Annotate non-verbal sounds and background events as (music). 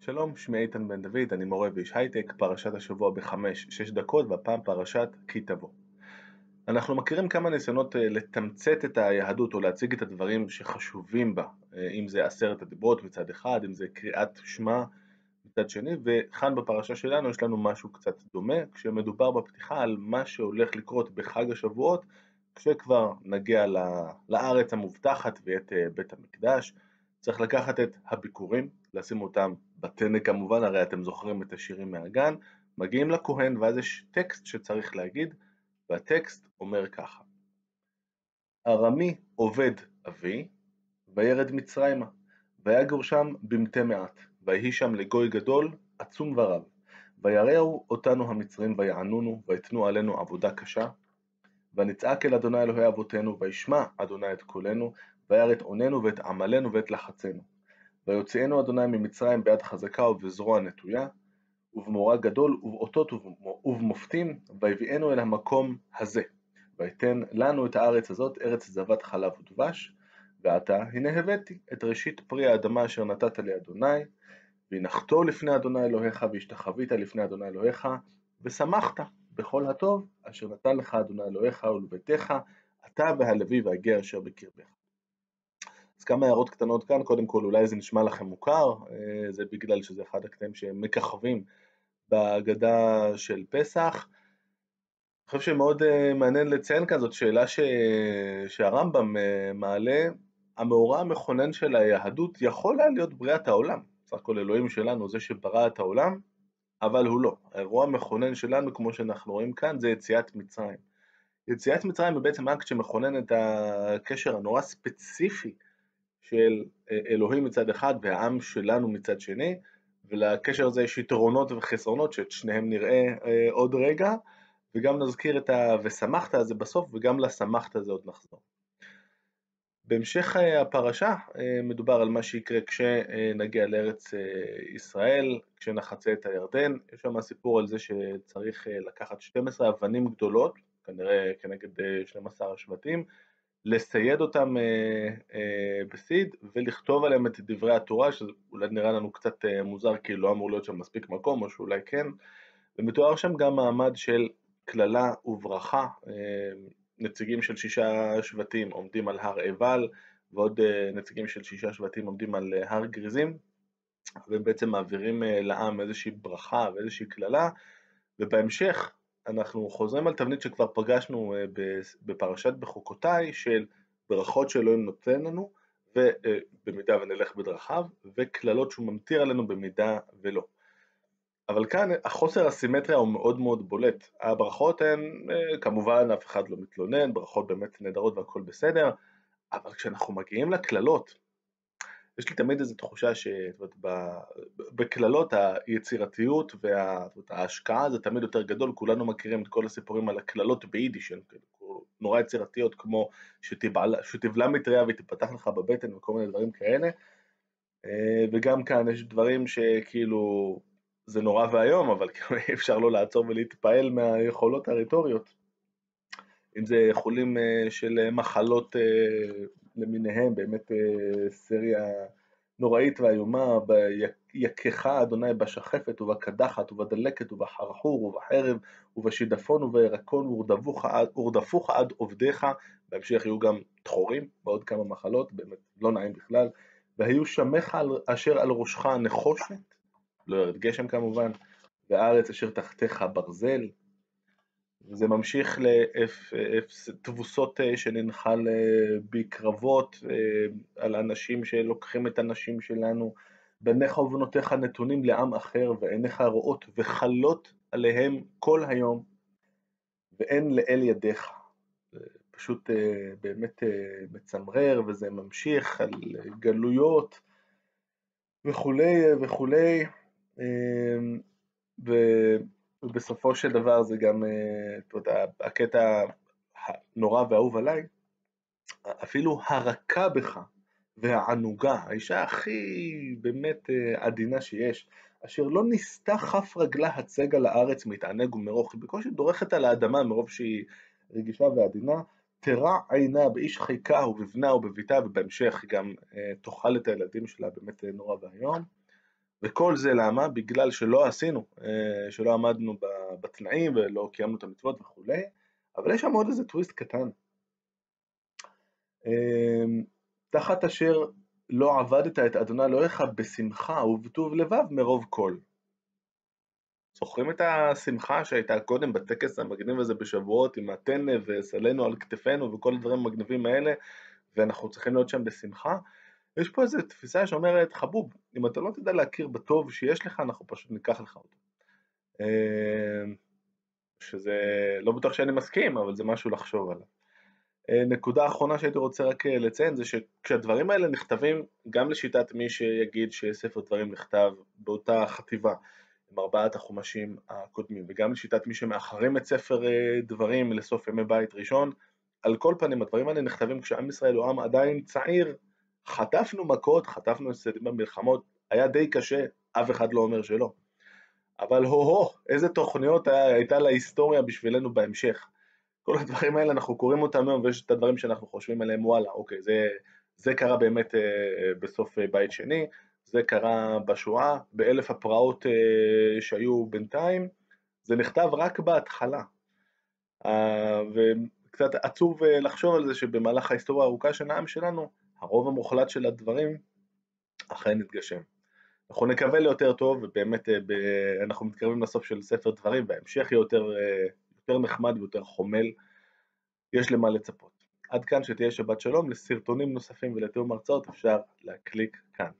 שלום, שמי איתן בן דוד, אני מורה ואיש הייטק, פרשת השבוע בחמש-שש דקות, והפעם פרשת כי תבוא. אנחנו מכירים כמה ניסיונות אה, לתמצת את היהדות או להציג את הדברים שחשובים בה, אה, אם זה עשרת הדיברות מצד אחד, אם זה קריאת שמע מצד שני, וכאן בפרשה שלנו יש לנו משהו קצת דומה, כשמדובר בפתיחה על מה שהולך לקרות בחג השבועות, כשכבר נגיע לארץ המובטחת ואת אה, בית המקדש, צריך לקחת את הביקורים, לשים אותם בטנא כמובן, הרי אתם זוכרים את השירים מהגן, מגיעים לכהן ואז יש טקסט שצריך להגיד, והטקסט אומר ככה: ארמי עובד אבי, וירד מצרימה, ויגור שם במתי מעט, ויהי שם לגוי גדול, עצום ורב. ויראו אותנו המצרים ויענונו, ויתנו עלינו עבודה קשה. ונצעק אל אדוני אלוהי אבותינו, וישמע אדוני את קולנו, וירא את עוננו ואת עמלנו ואת לחצנו. ויוציאנו אדוני ממצרים ביד חזקה ובזרוע נטויה, ובמורא גדול ובאותות ובמופתים, ויביאנו אל המקום הזה. ויתן לנו את הארץ הזאת, ארץ זבת חלב ודבש, ועתה הנה הבאתי את ראשית פרי האדמה אשר נתת לי אדוני, והנחתו לפני אדוני אלוהיך, והשתחווית לפני אדוני אלוהיך, ושמחת בכל הטוב אשר נתן לך אדוני אלוהיך ולביתך, אתה והלוי והגר אשר בקרבך. כמה הערות קטנות כאן, קודם כל אולי זה נשמע לכם מוכר, אה, זה בגלל שזה אחד הקטעים שמככבים בהגדה של פסח. אני חושב שמאוד אה, מעניין לציין כאן, זאת שאלה ש... שהרמב"ם אה, מעלה, המאורע המכונן של היהדות יכול היה להיות בריאת העולם, סך הכל אלוהים שלנו זה שברא את העולם, אבל הוא לא. האירוע המכונן שלנו, כמו שאנחנו רואים כאן, זה יציאת מצרים. יציאת מצרים היא בעצם אקט שמכונן את הקשר הנורא ספציפי של אה, אלוהים מצד אחד והעם שלנו מצד שני, ולקשר הזה יש יתרונות וחסרונות שאת שניהם נראה אה, עוד רגע, וגם נזכיר את ה"ושמחת" הזה בסוף, וגם ל"שמחת" הזה עוד נחזור. בהמשך אה, הפרשה מדובר על מה שיקרה כשנגיע לארץ ישראל, כשנחצה את הירדן, יש שם סיפור על זה שצריך לקחת 12 אבנים גדולות, כנראה כנגד 12 השבטים, לסייד אותם אה, אה, בסיד ולכתוב עליהם את דברי התורה, שאולי נראה לנו קצת אה, מוזר כי לא אמור להיות שם מספיק מקום, או שאולי כן, ומתואר שם גם מעמד של קללה וברכה, נציגים של שישה שבטים עומדים על הר עיבל, ועוד נציגים של שישה שבטים עומדים על הר גריזים, והם בעצם מעבירים לעם איזושהי ברכה ואיזושהי קללה, ובהמשך אנחנו חוזרים על תבנית שכבר פגשנו אה, בפרשת בחוקותיי של ברכות שאלוהים נותן לנו ובמידה ונלך בדרכיו וקללות שהוא ממטיר עלינו במידה ולא. אבל כאן החוסר הסימטריה הוא מאוד מאוד בולט. הברכות הן, אה, כמובן אף אחד לא מתלונן, ברכות באמת נהדרות והכל בסדר, אבל כשאנחנו מגיעים לקללות, יש לי תמיד איזו תחושה שבקללות היצירתיות וההשקעה זה תמיד יותר גדול, כולנו מכירים את כל הסיפורים על הקללות ביידיש, כאילו נורא יצירתיות כמו שתבלע מטריה ותפתח לך בבטן וכל מיני דברים כאלה, אה, וגם כאן יש דברים שכאילו זה נורא ואיום, אבל (laughs) כאילו אי אפשר לא לעצור ולהתפעל מהיכולות הרטוריות. אם זה חולים אה, של מחלות אה, למיניהם, באמת אה, סריה נוראית ואיומה, ביכך אדוני בשחפת ובקדחת ובדלקת ובחרחור ובחרב ובשידפון ובירקון ורדפוך עד עובדיך, בהמשך יהיו גם טחורים ועוד כמה מחלות, באמת לא נעים בכלל, והיו שמך אשר על ראשך נחושת, לא ירד גשם כמובן, והארץ אשר תחתיך ברזל, זה ממשיך לתבוסות אה, שננחל אה, בקרבות אה, על אנשים שלוקחים את הנשים שלנו. בניך ובנותיך נתונים לעם אחר, ועיניך רואות וחלות עליהם כל היום, ואין לאל ידיך. פשוט באמת מצמרר, וזה ממשיך על גלויות וכולי וכולי. ובסופו של דבר זה גם, אה, אתה יודע, הקטע הנורא והאהוב עליי, אפילו הרכה בך והענוגה, האישה הכי באמת אה, עדינה שיש, אשר לא ניסתה כף רגלה הצג על הארץ מתענג ומרוך, היא בקושי דורכת על האדמה מרוב שהיא רגישה ועדינה, תרע עינה באיש חיקה ובבנה ובביתה, ובהמשך גם אה, תאכל את הילדים שלה באמת נורא ואיום. וכל זה למה? בגלל שלא עשינו, שלא עמדנו בתנאים ולא קיימנו את המצוות וכולי, אבל יש שם עוד איזה טוויסט קטן. תחת אשר לא עבדת את אדוני אלוהיך בשמחה ובטוב לבב מרוב כל. זוכרים את השמחה שהייתה קודם בטקס המגניב הזה בשבועות עם הטנא וסלנו על כתפינו וכל הדברים המגניבים האלה ואנחנו צריכים להיות שם בשמחה? יש פה איזו תפיסה שאומרת, חבוב, אם אתה לא תדע להכיר בטוב שיש לך, אנחנו פשוט ניקח לך אותו. אמ, שזה לא בטוח שאני מסכים, אבל זה משהו לחשוב עליו. אה, נקודה אחרונה שהייתי רוצה רק אה, לציין זה שכשהדברים האלה נכתבים גם לשיטת מי שיגיד שספר דברים נכתב באותה חטיבה עם ארבעת החומשים הקודמים וגם לשיטת מי שמאחרים את ספר אה, דברים לסוף ימי בית ראשון על כל פנים הדברים האלה נכתבים כשעם ישראל הוא עם עדיין צעיר חטפנו מכות, חטפנו הפסדים במלחמות, היה די קשה, אף אחד לא אומר שלא. אבל הו-הו, איזה תוכניות היה, הייתה להיסטוריה בשבילנו בהמשך. כל הדברים האלה אנחנו קוראים אותם היום ויש את הדברים שאנחנו חושבים עליהם וואלה אוקיי זה, זה קרה באמת אה, בסוף אה, בית שני, זה קרה בשואה, באלף הפרעות אה, שהיו בינתיים, זה נכתב רק בהתחלה. אה, וקצת עצוב אה, לחשוב על זה שבמהלך ההיסטוריה הארוכה של העם שלנו הרוב המוחלט של הדברים אכן יתגשם. אנחנו נקווה ליותר טוב ובאמת אה, אנחנו מתקרבים לסוף של ספר דברים וההמשך יהיה יותר אה, יותר נחמד ויותר חומל, יש למה לצפות. עד כאן שתהיה שבת שלום, לסרטונים נוספים ולתיאום הרצאות אפשר להקליק כאן.